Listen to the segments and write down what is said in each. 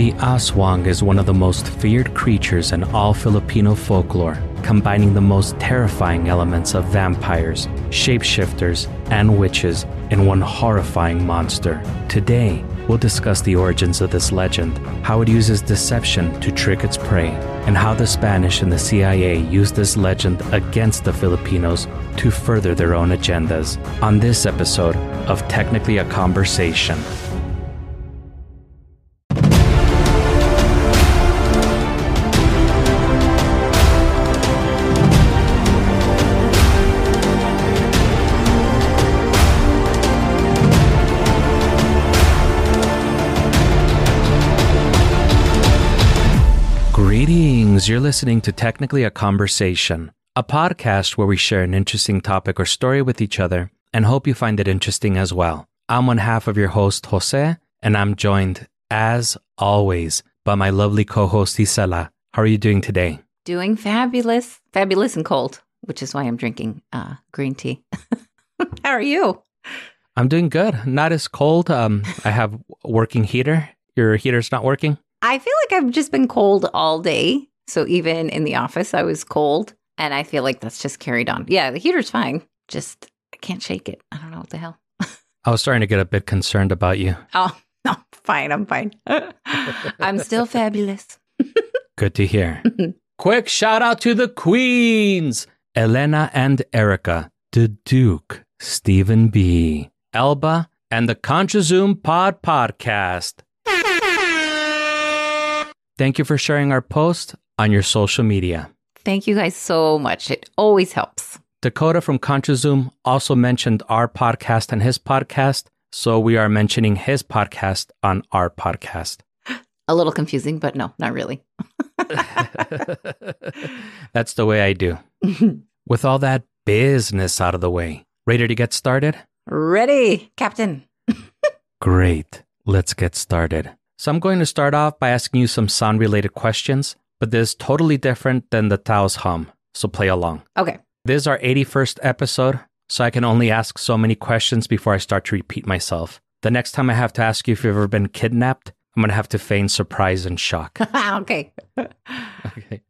The aswang is one of the most feared creatures in all Filipino folklore, combining the most terrifying elements of vampires, shapeshifters, and witches in one horrifying monster. Today, we'll discuss the origins of this legend, how it uses deception to trick its prey, and how the Spanish and the CIA used this legend against the Filipinos to further their own agendas on this episode of Technically a Conversation. You're listening to Technically a Conversation, a podcast where we share an interesting topic or story with each other and hope you find it interesting as well. I'm one half of your host, Jose, and I'm joined, as always, by my lovely co host, Isela. How are you doing today? Doing fabulous, fabulous and cold, which is why I'm drinking uh, green tea. How are you? I'm doing good. Not as cold. Um, I have working heater. Your heater's not working? I feel like I've just been cold all day. So even in the office, I was cold. And I feel like that's just carried on. Yeah, the heater's fine. Just, I can't shake it. I don't know what the hell. I was starting to get a bit concerned about you. Oh, no, fine. I'm fine. I'm still fabulous. Good to hear. Quick shout out to the queens Elena and Erica, the Duke, Stephen B, Elba, and the Contra Zoom Pod Podcast. Thank you for sharing our post on your social media. Thank you guys so much. It always helps. Dakota from ContraZoom also mentioned our podcast and his podcast, so we are mentioning his podcast on our podcast. A little confusing, but no, not really. That's the way I do. With all that business out of the way, ready to get started? Ready, Captain. Great. Let's get started. So I'm going to start off by asking you some sound related questions, but this is totally different than the Taos hum. So play along. Okay. This is our 81st episode, so I can only ask so many questions before I start to repeat myself. The next time I have to ask you if you've ever been kidnapped, I'm going to have to feign surprise and shock. okay. okay.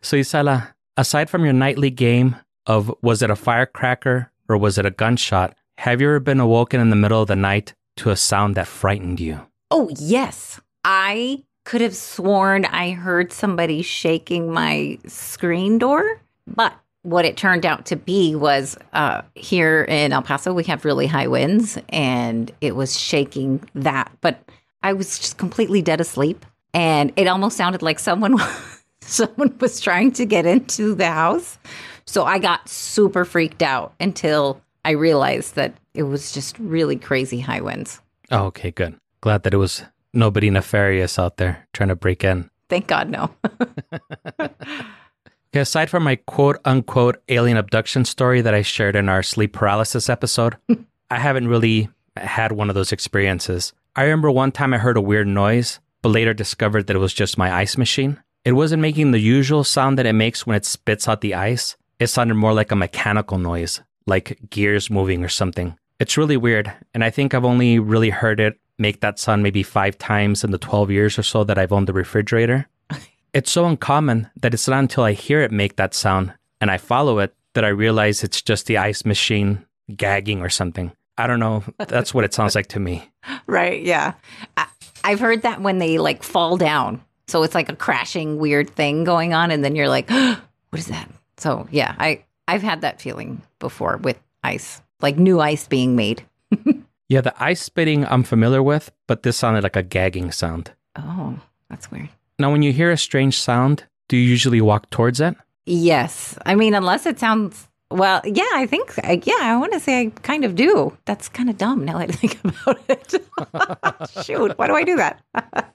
So, Isela, aside from your nightly game of was it a firecracker or was it a gunshot, have you ever been awoken in the middle of the night to a sound that frightened you? Oh, yes. I could have sworn I heard somebody shaking my screen door, but what it turned out to be was uh, here in El Paso, we have really high winds and it was shaking that. But I was just completely dead asleep. And it almost sounded like someone, someone was trying to get into the house. So I got super freaked out until I realized that it was just really crazy high winds. Oh, okay, good. Glad that it was nobody nefarious out there trying to break in. Thank God, no. Okay, aside from my quote unquote alien abduction story that I shared in our sleep paralysis episode, I haven't really had one of those experiences. I remember one time I heard a weird noise, but later discovered that it was just my ice machine. It wasn't making the usual sound that it makes when it spits out the ice. It sounded more like a mechanical noise, like gears moving or something. It's really weird, and I think I've only really heard it make that sound maybe five times in the 12 years or so that I've owned the refrigerator. It's so uncommon that it's not until I hear it make that sound and I follow it that I realize it's just the ice machine gagging or something. I don't know. That's what it sounds like to me. Right. Yeah. I, I've heard that when they like fall down. So it's like a crashing weird thing going on. And then you're like, what is that? So yeah, I, I've had that feeling before with ice, like new ice being made. yeah. The ice spitting I'm familiar with, but this sounded like a gagging sound. Oh, that's weird. Now, when you hear a strange sound, do you usually walk towards it? Yes. I mean, unless it sounds, well, yeah, I think, yeah, I want to say I kind of do. That's kind of dumb now that I think about it. Shoot, why do I do that?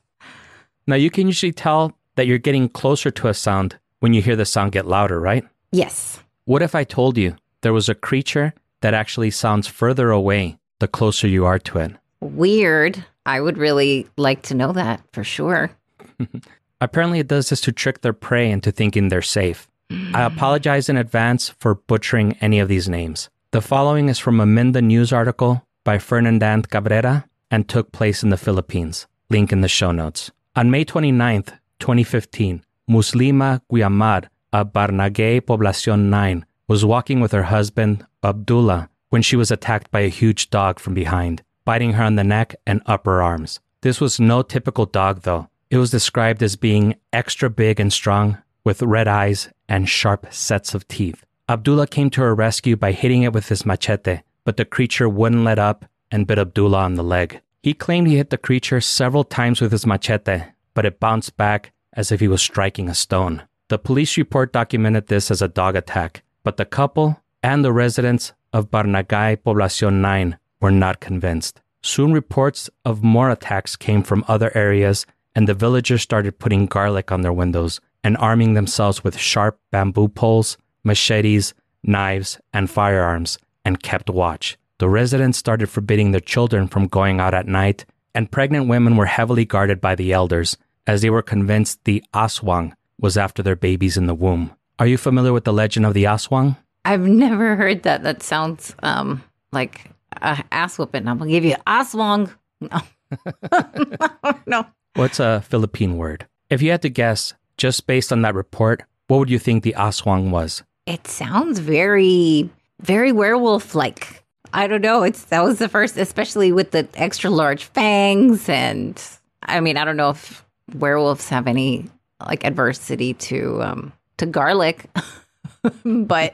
now, you can usually tell that you're getting closer to a sound when you hear the sound get louder, right? Yes. What if I told you there was a creature that actually sounds further away the closer you are to it? Weird. I would really like to know that for sure. Apparently, it does this to trick their prey into thinking they're safe. I mm. apologize in advance for butchering any of these names. The following is from a Minda News article by Ferdinandh Cabrera and took place in the Philippines. Link in the show notes. On May 29th, 2015, Muslima Guiamad of Barnagay Poblacion 9 was walking with her husband, Abdullah, when she was attacked by a huge dog from behind, biting her on the neck and upper arms. This was no typical dog, though. It was described as being extra big and strong, with red eyes and sharp sets of teeth. Abdullah came to her rescue by hitting it with his machete, but the creature wouldn't let up and bit Abdullah on the leg. He claimed he hit the creature several times with his machete, but it bounced back as if he was striking a stone. The police report documented this as a dog attack, but the couple and the residents of Barnagay Poblacion 9 were not convinced. Soon reports of more attacks came from other areas, and the villagers started putting garlic on their windows and arming themselves with sharp bamboo poles, machetes, knives, and firearms, and kept watch. The residents started forbidding their children from going out at night, and pregnant women were heavily guarded by the elders, as they were convinced the aswang was after their babies in the womb. Are you familiar with the legend of the aswang? I've never heard that. That sounds um, like a ass whooping. I'm gonna give you aswang. No, no. What's a Philippine word? If you had to guess, just based on that report, what would you think the aswang was? It sounds very, very werewolf like. I don't know. It's that was the first, especially with the extra large fangs, and I mean, I don't know if werewolves have any like adversity to um to garlic, but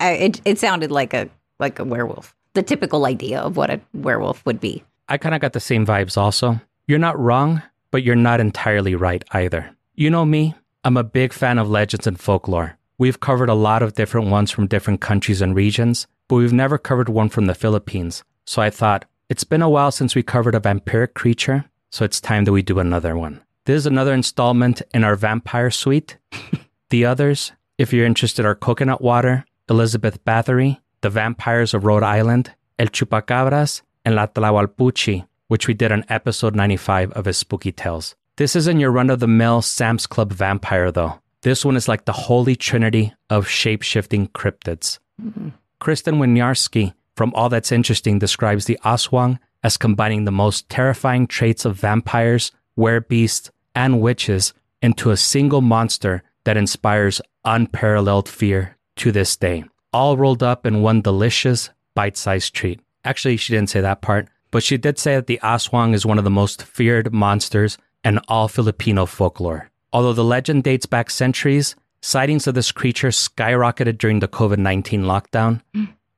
I, it it sounded like a like a werewolf. The typical idea of what a werewolf would be. I kind of got the same vibes also. You're not wrong, but you're not entirely right either. You know me, I'm a big fan of legends and folklore. We've covered a lot of different ones from different countries and regions, but we've never covered one from the Philippines. So I thought, it's been a while since we covered a vampiric creature, so it's time that we do another one. This is another installment in our vampire suite. the others, if you're interested, are Coconut Water, Elizabeth Bathory, The Vampires of Rhode Island, El Chupacabras, and La Tlahuelpuchi, which we did on episode 95 of his Spooky Tales. This isn't your run of the mill Sam's Club vampire, though. This one is like the holy trinity of shape shifting cryptids. Mm-hmm. Kristen Winiarski from All That's Interesting describes the Aswang as combining the most terrifying traits of vampires, werebeasts, and witches into a single monster that inspires unparalleled fear to this day, all rolled up in one delicious, bite sized treat. Actually, she didn't say that part, but she did say that the Aswang is one of the most feared monsters in all Filipino folklore. Although the legend dates back centuries, sightings of this creature skyrocketed during the COVID 19 lockdown.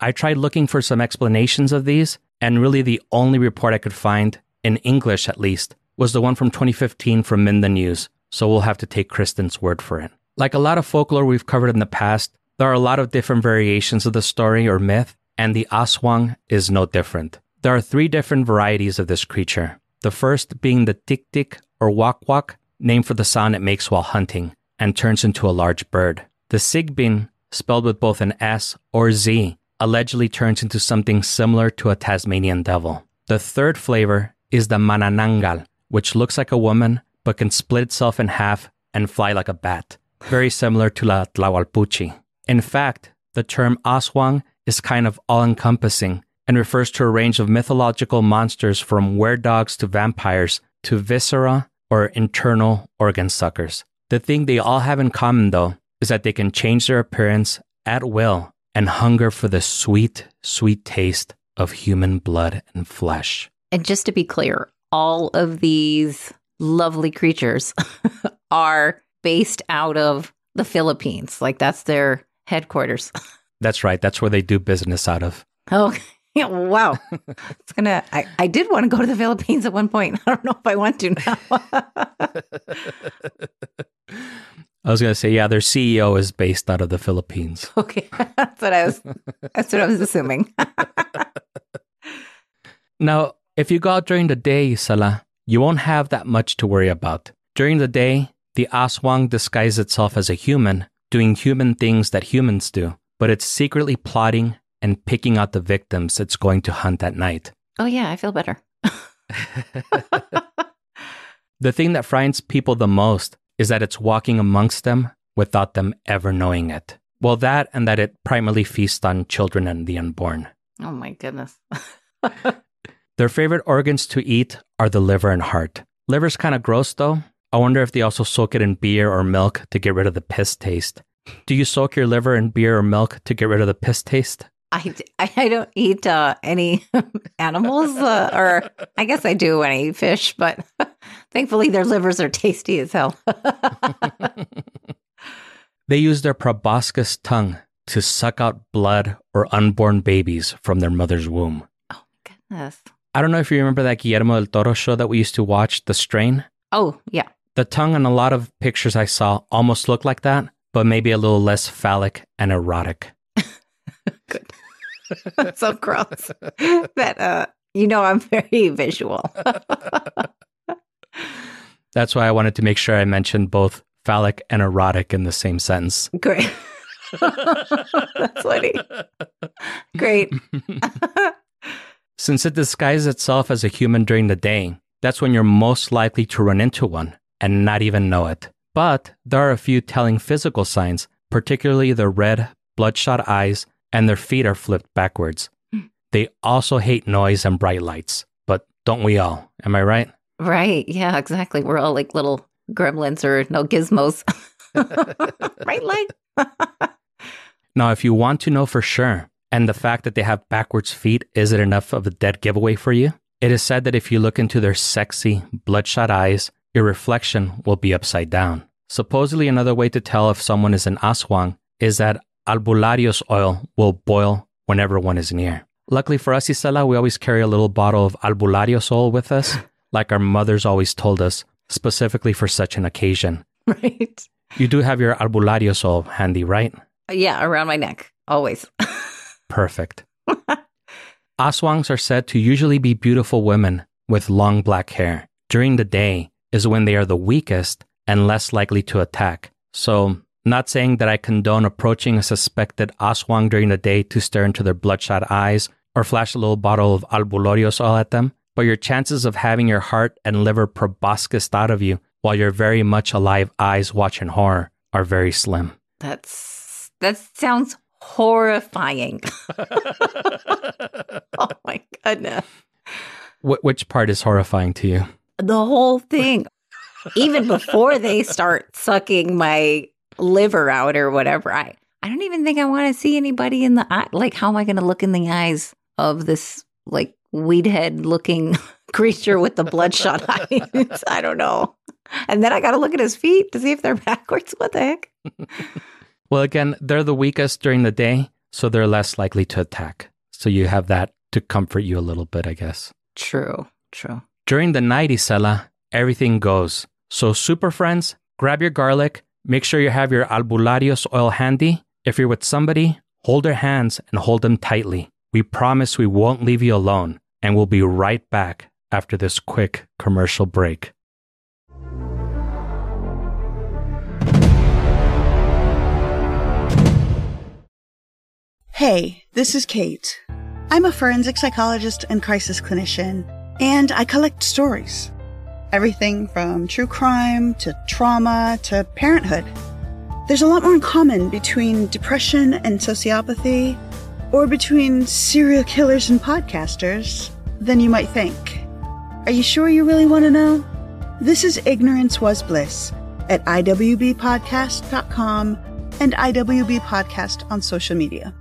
I tried looking for some explanations of these, and really the only report I could find, in English at least, was the one from 2015 from Minda News, so we'll have to take Kristen's word for it. Like a lot of folklore we've covered in the past, there are a lot of different variations of the story or myth, and the aswang is no different. There are three different varieties of this creature. The first being the tik tik or wak wak, named for the sound it makes while hunting, and turns into a large bird. The sigbin, spelled with both an S or Z, allegedly turns into something similar to a Tasmanian devil. The third flavor is the manananggal, which looks like a woman but can split itself in half and fly like a bat, very similar to La Tlahuelpuchi. In fact, the term aswang is kind of all encompassing and refers to a range of mythological monsters from weredogs to vampires to viscera or internal organ suckers. The thing they all have in common, though, is that they can change their appearance at will and hunger for the sweet, sweet taste of human blood and flesh. And just to be clear, all of these lovely creatures are based out of the Philippines. Like that's their headquarters. That's right. That's where they do business out of. Oh, yeah, wow. It's gonna I, I did want to go to the Philippines at one point. I don't know if I want to now. I was gonna say, yeah, their CEO is based out of the Philippines. okay. That's what I was that's what I was assuming. Now, if you go out during the day, Salah, you won't have that much to worry about. During the day, the aswang disguises itself as a human, doing human things that humans do, but it's secretly plotting and picking out the victims it's going to hunt at night. oh yeah, I feel better. The thing that frightens people the most is that it's walking amongst them without them ever knowing it. Well, that and that it primarily feasts on children and the unborn. Oh my goodness. Their favorite organs to eat are the liver and heart. Liver's kind of gross though. I wonder if they also soak it in beer or milk to get rid of the piss taste. Do you soak your liver in beer or milk to get rid of the piss taste? I, I don't eat uh, any animals, uh, or I guess I do when I eat fish, but thankfully their livers are tasty as hell. they use their proboscis tongue to suck out blood or unborn babies from their mother's womb. Oh, goodness. I don't know if you remember that Guillermo del Toro show that we used to watch, The Strain. Oh, yeah. The tongue in a lot of pictures I saw almost looked like that, but maybe a little less phallic and erotic. Good. so gross. that uh you know I'm very visual. That's why I wanted to make sure I mentioned both phallic and erotic in the same sentence. Great. That's funny. Great. Since it disguises itself as a human during the day, that's when you're most likely to run into one and not even know it. But there are a few telling physical signs, particularly their red, bloodshot eyes and their feet are flipped backwards. Hmm. They also hate noise and bright lights, but don't we all? Am I right? Right. Yeah, exactly. We're all like little gremlins or no gizmos. right leg. now, if you want to know for sure, and the fact that they have backwards feet isn't enough of a dead giveaway for you, it is said that if you look into their sexy, bloodshot eyes, your reflection will be upside down. Supposedly, another way to tell if someone is an aswang is that albularyos oil will boil whenever one is near. Luckily for us, Isela, we always carry a little bottle of albularyos oil with us, like our mothers always told us, specifically for such an occasion. Right. You do have your albularyos oil handy, right? Uh, yeah, around my neck, always. Perfect. Aswangs are said to usually be beautiful women with long black hair. During the day is when they are the weakest and less likely to attack. So not saying that I condone approaching a suspected aswang during the day to stare into their bloodshot eyes or flash a little bottle of albularyos all at them, but your chances of having your heart and liver proboscis out of you while your very much alive eyes watching horror are very slim. That's that sounds horrifying. oh my goodness. Wh- which part is horrifying to you? The whole thing. Even before they start sucking my liver out or whatever. I I don't even think I want to see anybody in the eye. Like, how am I going to look in the eyes of this like weed head looking creature with the bloodshot eyes? I don't know. And then I got to look at his feet to see if they're backwards. What the heck? Well, again, they're the weakest during the day, so they're less likely to attack. So you have that to comfort you a little bit, I guess. True, true. During the night, Isela, everything goes. So, super friends, grab your garlic, Make sure you have your albularyos oil handy. If you're with somebody, hold their hands and hold them tightly. We promise we won't leave you alone, and we'll be right back after this quick commercial break. Hey, this is Kate. I'm a forensic psychologist and crisis clinician, and I collect stories everything from true crime to trauma to parenthood. There's a lot more in common between depression and sociopathy, or between serial killers and podcasters, than you might think. Are you sure you really want to know? This is Ignorance Was Bliss at IWBpodcast.com and IWB Podcast on social media.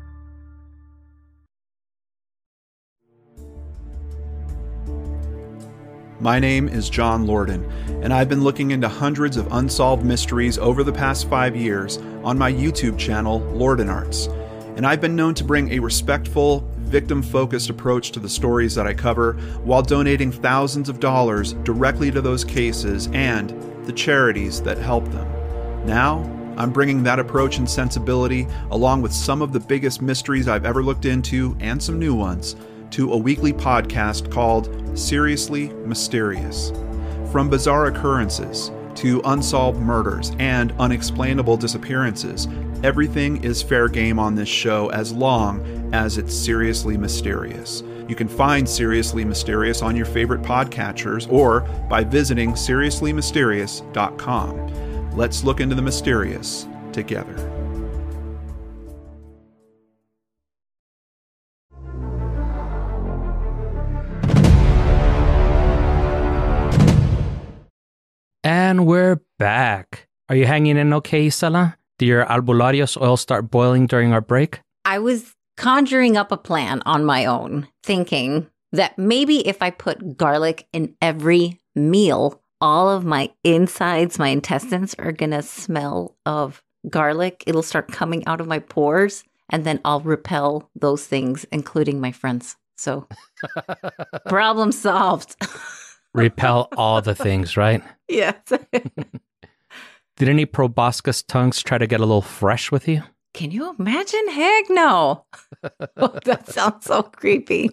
My name is John Lorden, and I've been looking into hundreds of unsolved mysteries over the past five years on my YouTube channel, Lorden Arts. And I've been known to bring a respectful, victim focused approach to the stories that I cover while donating thousands of dollars directly to those cases and the charities that help them. Now, I'm bringing that approach and sensibility, along with some of the biggest mysteries I've ever looked into and some new ones to a weekly podcast called Seriously Mysterious. From bizarre occurrences to unsolved murders and unexplainable disappearances, everything is fair game on this show as long as it's seriously mysterious. You can find Seriously Mysterious on your favorite podcatchers or by visiting seriouslymysterious.com. Let's look into the mysterious together. And we're back. Are you hanging in okay, Isela? Did your albularyos oil start boiling during our break? I was conjuring up a plan on my own, thinking that maybe if I put garlic in every meal, all of my insides, my intestines are going to smell of garlic. It'll start coming out of my pores, and then I'll repel those things, including my friends. So, problem solved. Repel all the things, right? yes. Did any proboscis tongues try to get a little fresh with you? Can you imagine? Heck no. oh, that sounds so creepy.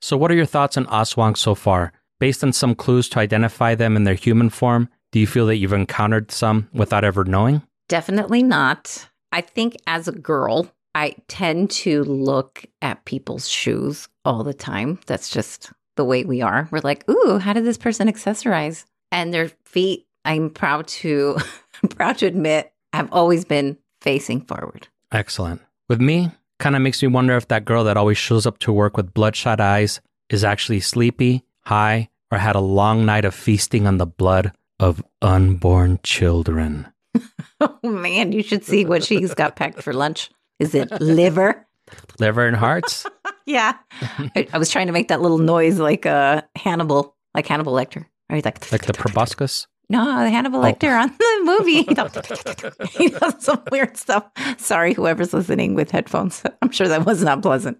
So, what are your thoughts on Aswang so far? Based on some clues to identify them in their human form, do you feel that you've encountered some without ever knowing? Definitely not. I think as a girl, I tend to look at people's shoes all the time. That's just the way we are. We're like, ooh, how did this person accessorize? And their feet, I'm proud to I'm proud to admit, have always been facing forward. Excellent. With me, kind of makes me wonder if that girl that always shows up to work with bloodshot eyes is actually sleepy, high, or had a long night of feasting on the blood of unborn children. oh man, you should see what she's got packed for lunch. Is it liver? Liver and hearts? yeah. I, I, was trying to make that little noise like uh, Hannibal, like Hannibal Lecter. Right, like like the proboscis. No, the Hannibal oh. Lecter on the movie. he does some weird stuff. Sorry, whoever's listening with headphones. I'm sure that was not pleasant.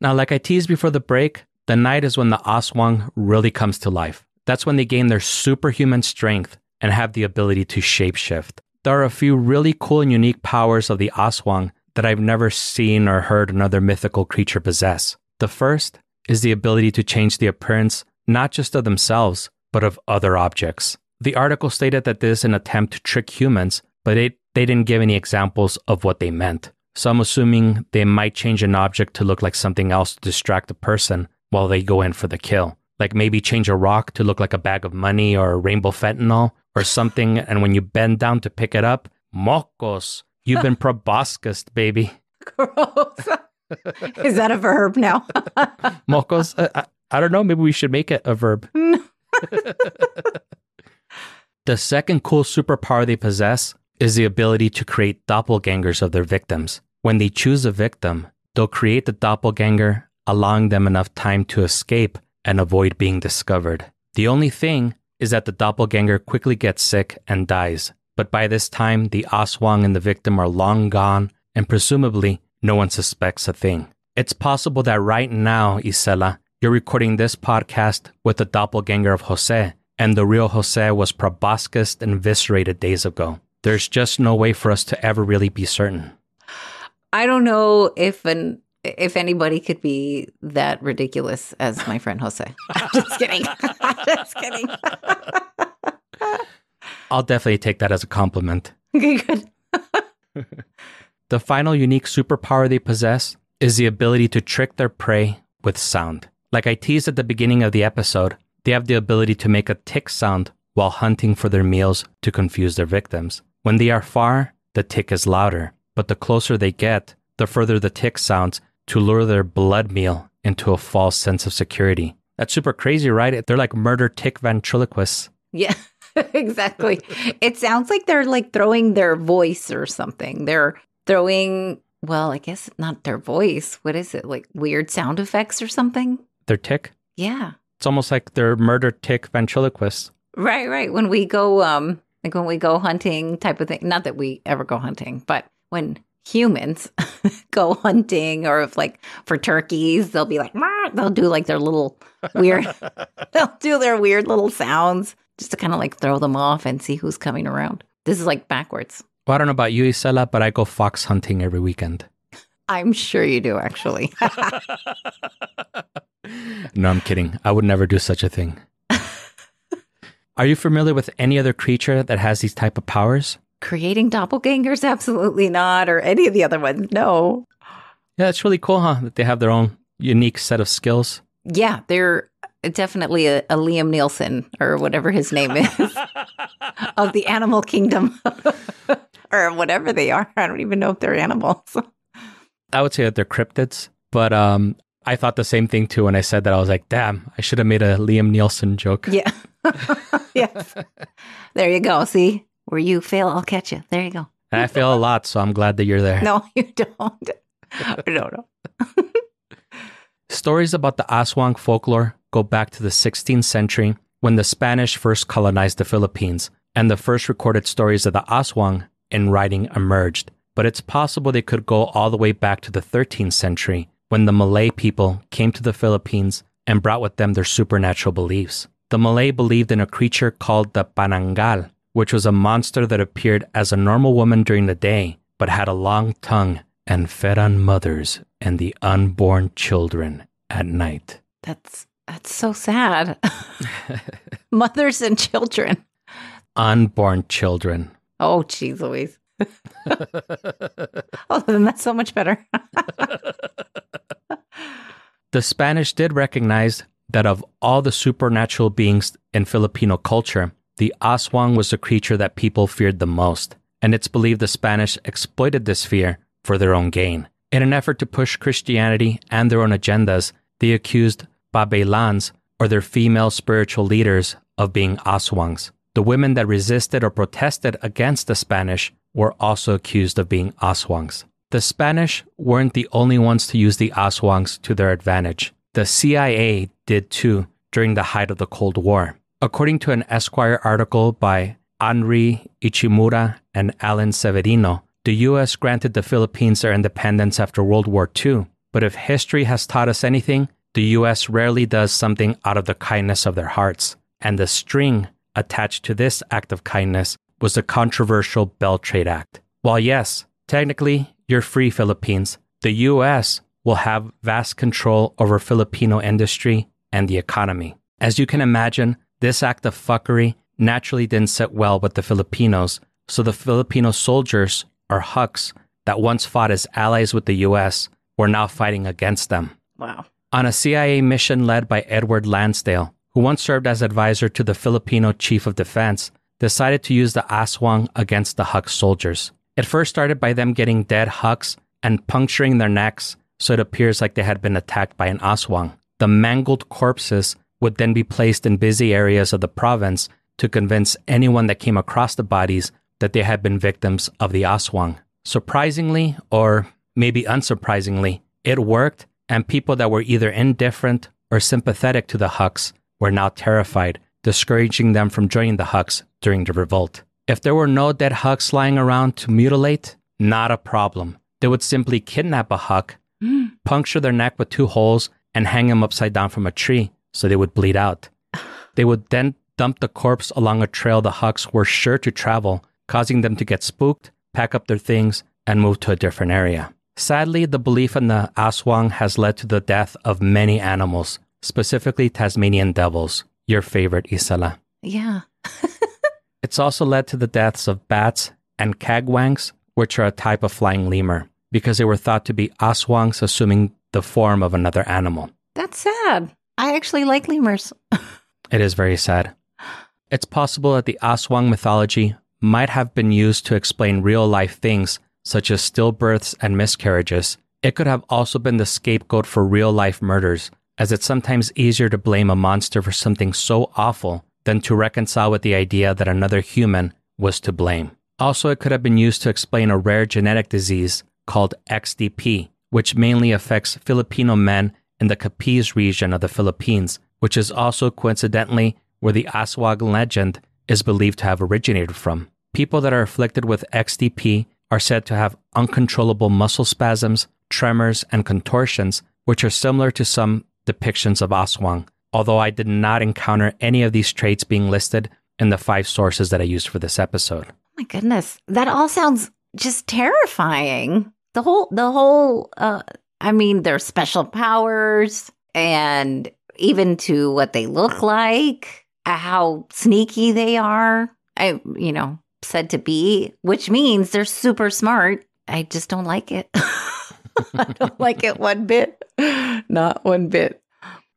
now, like I teased before the break, the night is when the Aswang really comes to life. That's when they gain their superhuman strength and have the ability to shapeshift. There are a few really cool and unique powers of the Aswang that I've never seen or heard another mythical creature possess. The first is the ability to change the appearance not just of themselves, but of other objects. The article stated that this is an attempt to trick humans, but it, they didn't give any examples of what they meant. So I'm assuming they might change an object to look like something else to distract the person while they go in for the kill. Like maybe change a rock to look like a bag of money or a rainbow fentanyl or something. And when you bend down to pick it up, mocos, you've been proboscis, baby. Gross. Is that a verb now? mocos? Uh, I, I, don't know. Maybe we should make it a verb. the second cool superpower they possess is the ability to create doppelgangers of their victims. When they choose a victim, they'll create the doppelganger, allowing them enough time to escape and avoid being discovered. The only thing is that the doppelganger quickly gets sick and dies. But by this time, the Aswang and the victim are long gone, and presumably, no one suspects a thing. It's possible that right now, Isela, you're recording this podcast with the doppelganger of Jose, and the real Jose was proboscis and eviscerated days ago. There's just no way for us to ever really be certain. I don't know if an if anybody could be that ridiculous as my friend Jose. I'm just kidding. I'm just kidding. I'll definitely take that as a compliment. Okay, good. the final unique superpower they possess is the ability to trick their prey with sound. Like I teased at the beginning of the episode, they have the ability to make a tick sound while hunting for their meals to confuse their victims. When they are far, the tick is louder, but the closer they get, the further the tick sounds to lure their blood meal into a false sense of security. That's super crazy, right? They're like murder tick ventriloquists. Yeah, exactly. it sounds like they're like throwing their voice or something. They're throwing, well, I guess not their voice. What is it? Like weird sound effects or something? Their tick? Yeah. It's almost like they're murder tick ventriloquists. Right, right. When we go um like when we go hunting type of thing. Not that we ever go hunting, but when humans go hunting or if like for turkeys, they'll be like they'll do like their little weird they'll do their weird little sounds just to kind of like throw them off and see who's coming around. This is like backwards. Well, I don't know about you, Isela, but I go fox hunting every weekend. I'm sure you do, actually. no, I'm kidding. I would never do such a thing. Are you familiar with any other creature that has these type of powers? Creating doppelgangers? Absolutely not. Or any of the other ones? No. Yeah, it's really cool, huh? That they have their own unique set of skills. Yeah, they're definitely a, a Liam Nielsen or whatever his name is of the animal kingdom or whatever they are. I don't even know if they're animals. I would say that they're cryptids, but um, I thought the same thing too when I said that. I was like, damn, I should have made a Liam Nielsen joke. Yeah. yes. There you go. See, where you fail, I'll catch you. There you go. And I fail a lot, so I'm glad that you're there. No, you don't. no, no. Stories about the Aswang folklore go back to the 16th century when the Spanish first colonized the Philippines, and the first recorded stories of the Aswang in writing emerged. But it's possible they could go all the way back to the 13th century when the Malay people came to the Philippines and brought with them their supernatural beliefs. The Malay believed in a creature called the Panangal, which was a monster that appeared as a normal woman during the day, but had a long tongue and fed on mothers and the unborn children at night. That's that's so sad. Mothers and children. Unborn children. Oh, jeez Louise. oh, then that's so much better. The Spanish did recognize that of all the supernatural beings in Filipino culture, the Aswang was the creature that people feared the most, and it's believed the Spanish exploited this fear for their own gain. In an effort to push Christianity and their own agendas, they accused Babaylans, or their female spiritual leaders, of being Aswangs. The women that resisted or protested against the Spanish were also accused of being Aswangs. The Spanish weren't the only ones to use the Aswangs to their advantage. The CIA did too during the height of the Cold War. According to an Esquire article by Henri Ichimura and Alan Severino, the US granted the Philippines their independence after World War II. But if history has taught us anything, the US rarely does something out of the kindness of their hearts. And the string attached to this act of kindness was the controversial Bell Trade Act. While yes, technically you're free Philippines, the US will have vast control over Filipino industry and the economy. As you can imagine, this act of fuckery naturally didn't sit well with the Filipinos, so the Filipino soldiers, or Huks, that once fought as allies with the US, were now fighting against them. wow. On a CIA mission led by Edward Lansdale, who once served as advisor to the Filipino chief of defense, decided to use the Aswang against the Huks soldiers. It first started by them getting dead Huks and puncturing their necks so it appears like they had been attacked by an Aswang. The mangled corpses would then be placed in busy areas of the province to convince anyone that came across the bodies that they had been victims of the Aswang. Surprisingly, or maybe unsurprisingly, it worked, and people that were either indifferent or sympathetic to the Huks were now terrified, discouraging them from joining the Huks during the revolt. If there were no dead Huks lying around to mutilate, not a problem. They would simply kidnap a Huk, mm. puncture their neck with two holes, and hang him upside down from a tree so they would bleed out. They would then dump the corpse along a trail the Huks were sure to travel, causing them to get spooked, pack up their things, and move to a different area. Sadly, the belief in the Aswang has led to the death of many animals, specifically Tasmanian devils, your favorite Isela. Yeah. It's also led to the deaths of bats and kagwangs, which are a type of flying lemur, because they were thought to be aswangs assuming the form of another animal. That's sad. I actually like lemurs. It is very sad. It's possible that the Aswang mythology might have been used to explain real life things such as stillbirths and miscarriages. It could have also been the scapegoat for real life murders, as it's sometimes easier to blame a monster for something so awful than to reconcile with the idea that another human was to blame. Also, it could have been used to explain a rare genetic disease called XDP, which mainly affects Filipino men in the Capiz region of the Philippines, which is also coincidentally where the Aswang legend is believed to have originated from. People that are afflicted with XDP are said to have uncontrollable muscle spasms, tremors, and contortions, which are similar to some depictions of Aswang, although I did not encounter any of these traits being listed in the five sources that I used for this episode. my goodness. That all sounds just terrifying. The whole the whole uh I mean their special powers and even to what they look like, how sneaky they are. I you know, said to be, which means they're super smart. I just don't like it. I don't like it one bit. Not one bit.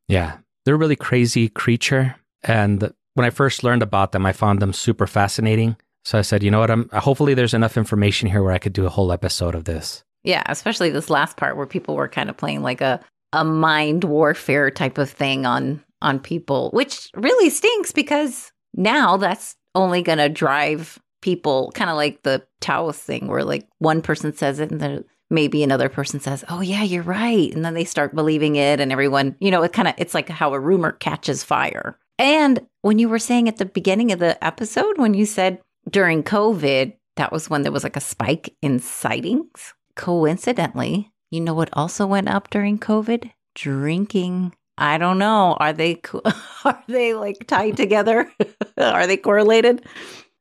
Yeah, they're a really crazy creature. And when I first learned about them, I found them super fascinating. So I said, you know what? I'm hopefully there's enough information here where I could do a whole episode of this. Yeah, especially this last part where people were kind of playing like a a mind warfare type of thing on on people, which really stinks because now that's only going to drive people kind of like the Taoist thing where like one person says it and then maybe another person says, "Oh yeah, you're right." And then they start believing it and everyone, you know, it kind of it's like how a rumor catches fire. And when you were saying at the beginning of the episode when you said during COVID, that was when there was like a spike in sightings. Coincidentally, you know what also went up during COVID? Drinking. I don't know. Are they are they like tied together? are they correlated?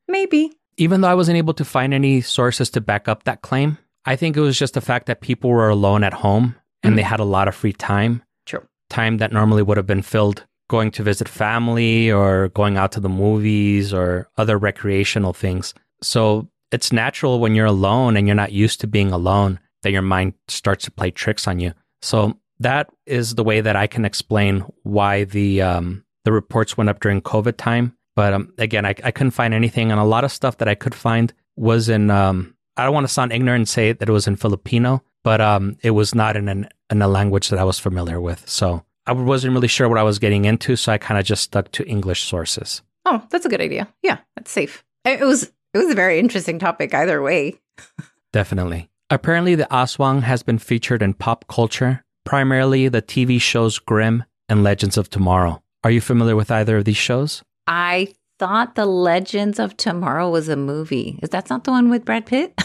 Maybe. Even though I wasn't able to find any sources to back up that claim, I think it was just the fact that people were alone at home and they had a lot of free time. True. Time that normally would have been filled going to visit family or going out to the movies or other recreational things. So it's natural when you're alone and you're not used to being alone that your mind starts to play tricks on you. So that is the way that I can explain why the um, the reports went up during COVID time. But um, again, I, I couldn't find anything, and a lot of stuff that I could find was in. Um, I don't want to sound ignorant and say that it was in Filipino, but um, it was not in an, in a language that I was familiar with. So I wasn't really sure what I was getting into, so I kind of just stuck to English sources. Oh, that's a good idea. Yeah, that's safe. It was it was a very interesting topic either way. Definitely. Apparently, the Aswang has been featured in pop culture, primarily the TV shows Grimm and Legends of Tomorrow. Are you familiar with either of these shows? I thought The Legends of Tomorrow was a movie. Is that not the one with Brad Pitt?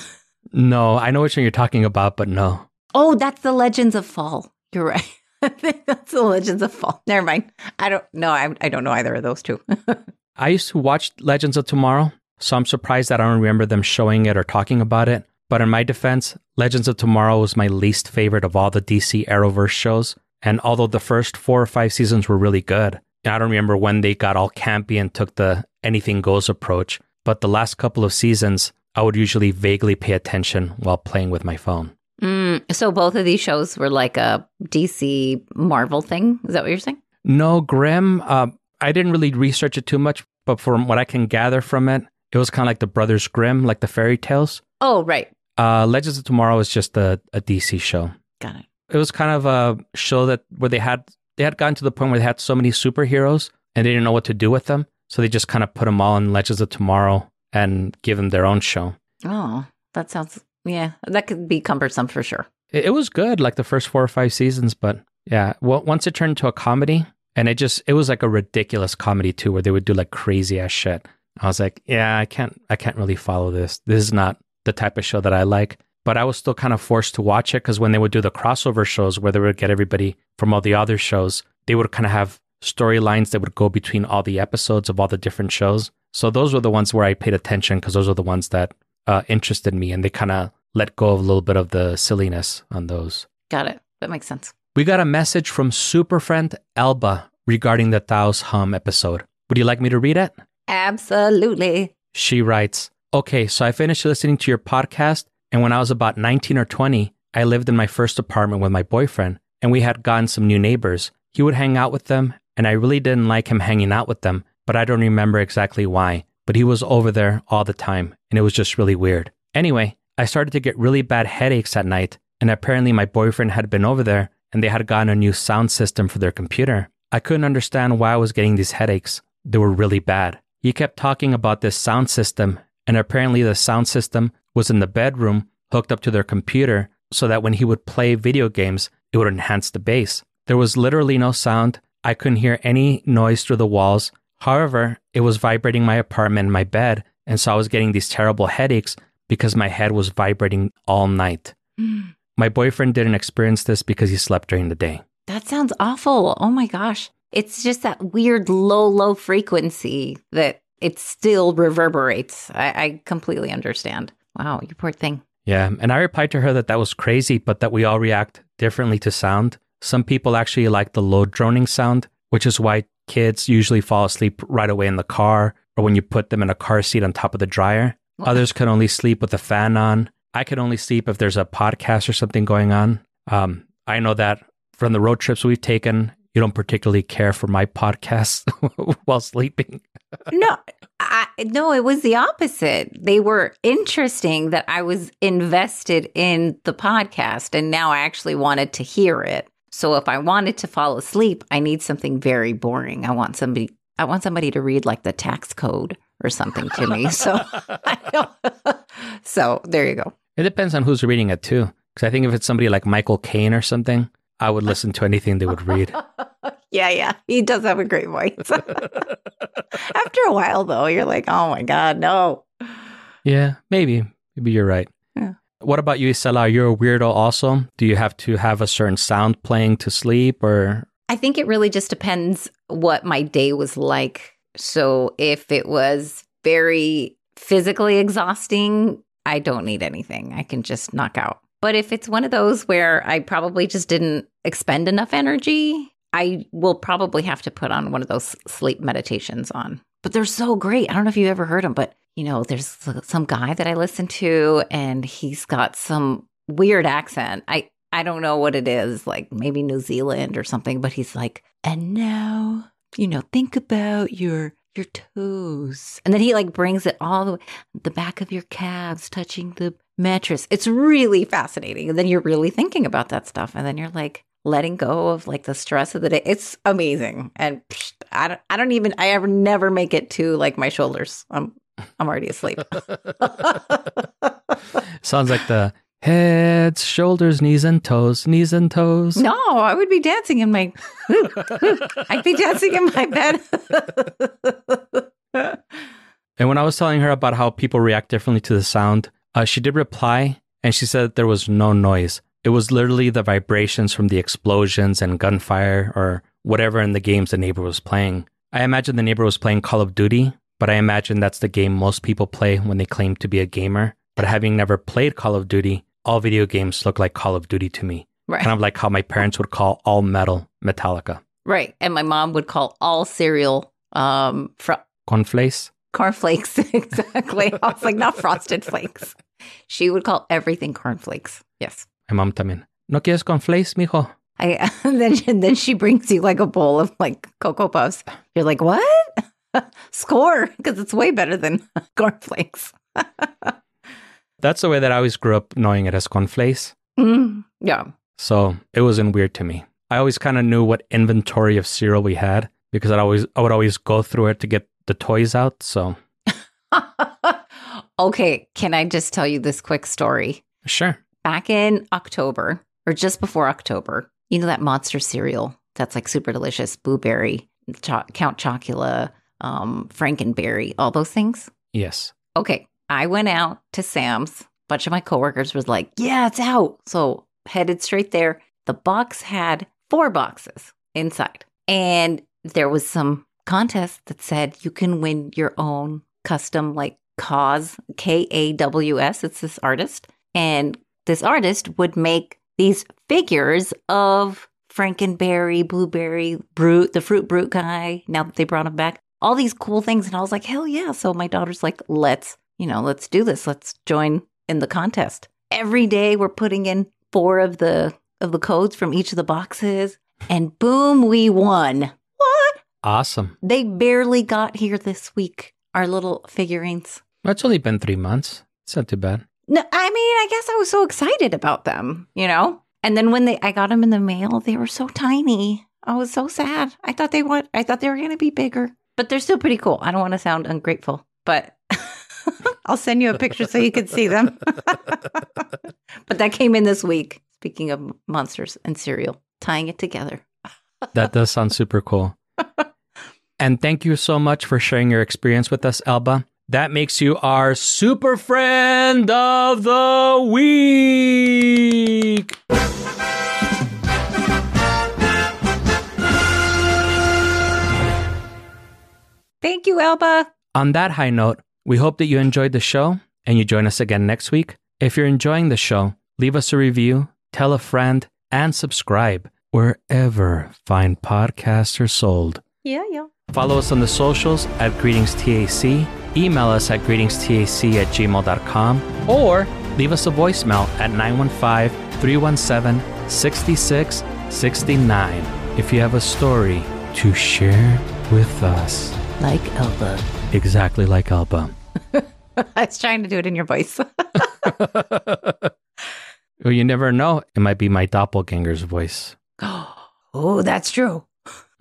No, I know which one you're talking about, but no. oh, that's The Legends of Fall. You're right. I think that's The Legends of Fall. Never mind. I don't know. I, I don't know either of those two. I used to watch Legends of Tomorrow, so I'm surprised that I don't remember them showing it or talking about it. But in my defense, Legends of Tomorrow was my least favorite of all the DC Arrowverse shows. And although the first four or five seasons were really good, I don't remember when they got all campy and took the anything goes approach. But the last couple of seasons, I would usually vaguely pay attention while playing with my phone. Mm, so both of these shows were like a DC Marvel thing. Is that what you're saying? No, Grimm, uh, I didn't really research it too much, but from what I can gather from it, it was kind of like the Brothers Grimm, like the fairy tales. Oh, right. Uh, Legends of Tomorrow is just a, a DC show. Got it. It was kind of a show that where they had they had gotten to the point where they had so many superheroes and they didn't know what to do with them, so they just kind of put them all in Legends of Tomorrow and give them their own show. Oh, that sounds, yeah, that could be cumbersome for sure. It, it was good, like the first four or five seasons, but yeah, well, once it turned into a comedy, and it just it was like a ridiculous comedy too, where they would do like crazy ass shit. I was like, yeah, I can't, I can't really follow this. This is not the type of show that I like. But I was still kind of forced to watch it because when they would do the crossover shows where they would get everybody from all the other shows, they would kind of have storylines that would go between all the episodes of all the different shows. So those were the ones where I paid attention because those are the ones that uh, interested me, and they kind of let go of a little bit of the silliness on those. Got it. That makes sense. We got a message from super friend Elba regarding the Taos Hum episode. Would you like me to read it? Absolutely. She writes, Okay, so I finished listening to your podcast, and when I was about 19 or 20, I lived in my first apartment with my boyfriend, and we had gotten some new neighbors. He would hang out with them, and I really didn't like him hanging out with them, but I don't remember exactly why. But he was over there all the time, and it was just really weird. Anyway, I started to get really bad headaches at night, and apparently my boyfriend had been over there, and they had gotten a new sound system for their computer. I couldn't understand why I was getting these headaches. They were really bad. He kept talking about this sound system, and apparently the sound system was in the bedroom hooked up to their computer so that when he would play video games, it would enhance the bass. There was literally no sound. I couldn't hear any noise through the walls. However, it was vibrating my apartment and my bed, and so I was getting these terrible headaches because my head was vibrating all night. Mm. My boyfriend didn't experience this because he slept during the day. That sounds awful. Oh my gosh. It's just that weird low, low frequency that it still reverberates. I, I completely understand. Wow, you poor thing. Yeah, and I replied to her that that was crazy, but that we all react differently to sound. Some people actually like the low droning sound, which is why kids usually fall asleep right away in the car or when you put them in a car seat on top of the dryer. Others can only sleep with the fan on. I can only sleep if there's a podcast or something going on. Um, I know that from the road trips we've taken, you don't particularly care for my podcast while sleeping. no, I, no, it was the opposite. They were interesting that I was invested in the podcast and now I actually wanted to hear it. So if I wanted to fall asleep, I need something very boring. I want somebody I want somebody to read like the tax code or something to me. So So there you go. It depends on who's reading it too. Because I think if it's somebody like Michael Caine or something, I would listen to anything they would read. yeah, yeah. He does have a great voice. After a while though, you're like, "Oh my god, no." Yeah, maybe. Maybe you're right. Yeah. What about you, Isela? You're a weirdo also. Do you have to have a certain sound playing to sleep or I think it really just depends what my day was like. So if it was very physically exhausting, I don't need anything. I can just knock out. But if it's one of those where I probably just didn't expend enough energy, I will probably have to put on one of those sleep meditations on. But they're so great. I don't know if you've ever heard them, but you know, there's some guy that I listen to and he's got some weird accent. I I don't know what it is, like maybe New Zealand or something, but he's like, and now, you know, think about your your toes. And then he like brings it all the way the back of your calves touching the mattress. It's really fascinating. And then you're really thinking about that stuff. And then you're like letting go of like the stress of the day. It's amazing. And psh, I don't I don't even I ever never make it to like my shoulders. I'm I'm already asleep. Sounds like the heads, shoulders, knees, and toes, knees and toes. No, I would be dancing in my. I'd be dancing in my bed. and when I was telling her about how people react differently to the sound, uh, she did reply and she said there was no noise. It was literally the vibrations from the explosions and gunfire or whatever in the games the neighbor was playing. I imagine the neighbor was playing Call of Duty, but I imagine that's the game most people play when they claim to be a gamer. But having never played Call of Duty, all video games look like Call of Duty to me. Right. Kind of like how my parents would call all metal Metallica. Right. And my mom would call all cereal um fr- Cornflakes? Cornflakes. exactly. I was like, not frosted flakes. She would call everything cornflakes. Yes. My mom también. ¿No quieres cornflakes, mijo? I and then and then she brings you like a bowl of like cocoa puffs. You're like, what? Score because it's way better than cornflakes. That's the way that I always grew up knowing it as cornflakes. Mm, yeah. So it wasn't weird to me. I always kind of knew what inventory of cereal we had because I always I would always go through it to get the toys out. So okay, can I just tell you this quick story? sure. Back in October or just before October, you know that monster cereal that's like super delicious, blueberry, cho- Count Chocula, um, Frankenberry, all those things. Yes. Okay, I went out to Sam's. A bunch of my coworkers was like, "Yeah, it's out." So headed straight there. The box had four boxes inside, and there was some contest that said you can win your own custom like KAWS K A W S. It's this artist, and this artist would make these figures of Frankenberry, Blueberry, Brute, the Fruit Brute guy. Now that they brought him back, all these cool things, and I was like, hell yeah! So my daughter's like, let's you know, let's do this. Let's join in the contest. Every day we're putting in four of the of the codes from each of the boxes, and boom, we won. Awesome. They barely got here this week. Our little figurines. It's only been three months. It's not too bad. No, I mean, I guess I was so excited about them, you know. And then when they, I got them in the mail, they were so tiny. I was so sad. I thought they would. I thought they were going to be bigger, but they're still pretty cool. I don't want to sound ungrateful, but I'll send you a picture so you can see them. but that came in this week. Speaking of monsters and cereal, tying it together. That does sound super cool. and thank you so much for sharing your experience with us, Elba. That makes you our super friend of the week. Thank you, Elba. On that high note, we hope that you enjoyed the show and you join us again next week. If you're enjoying the show, leave us a review, tell a friend, and subscribe wherever fine podcasts are sold. Yeah, yeah. Follow us on the socials at greetingstac, email us at greetingstac at gmail.com, or leave us a voicemail at 915 317 6669 if you have a story to share with us. Like Elba. Exactly like Elba. I was trying to do it in your voice. well, you never know. It might be my doppelganger's voice. oh, that's true.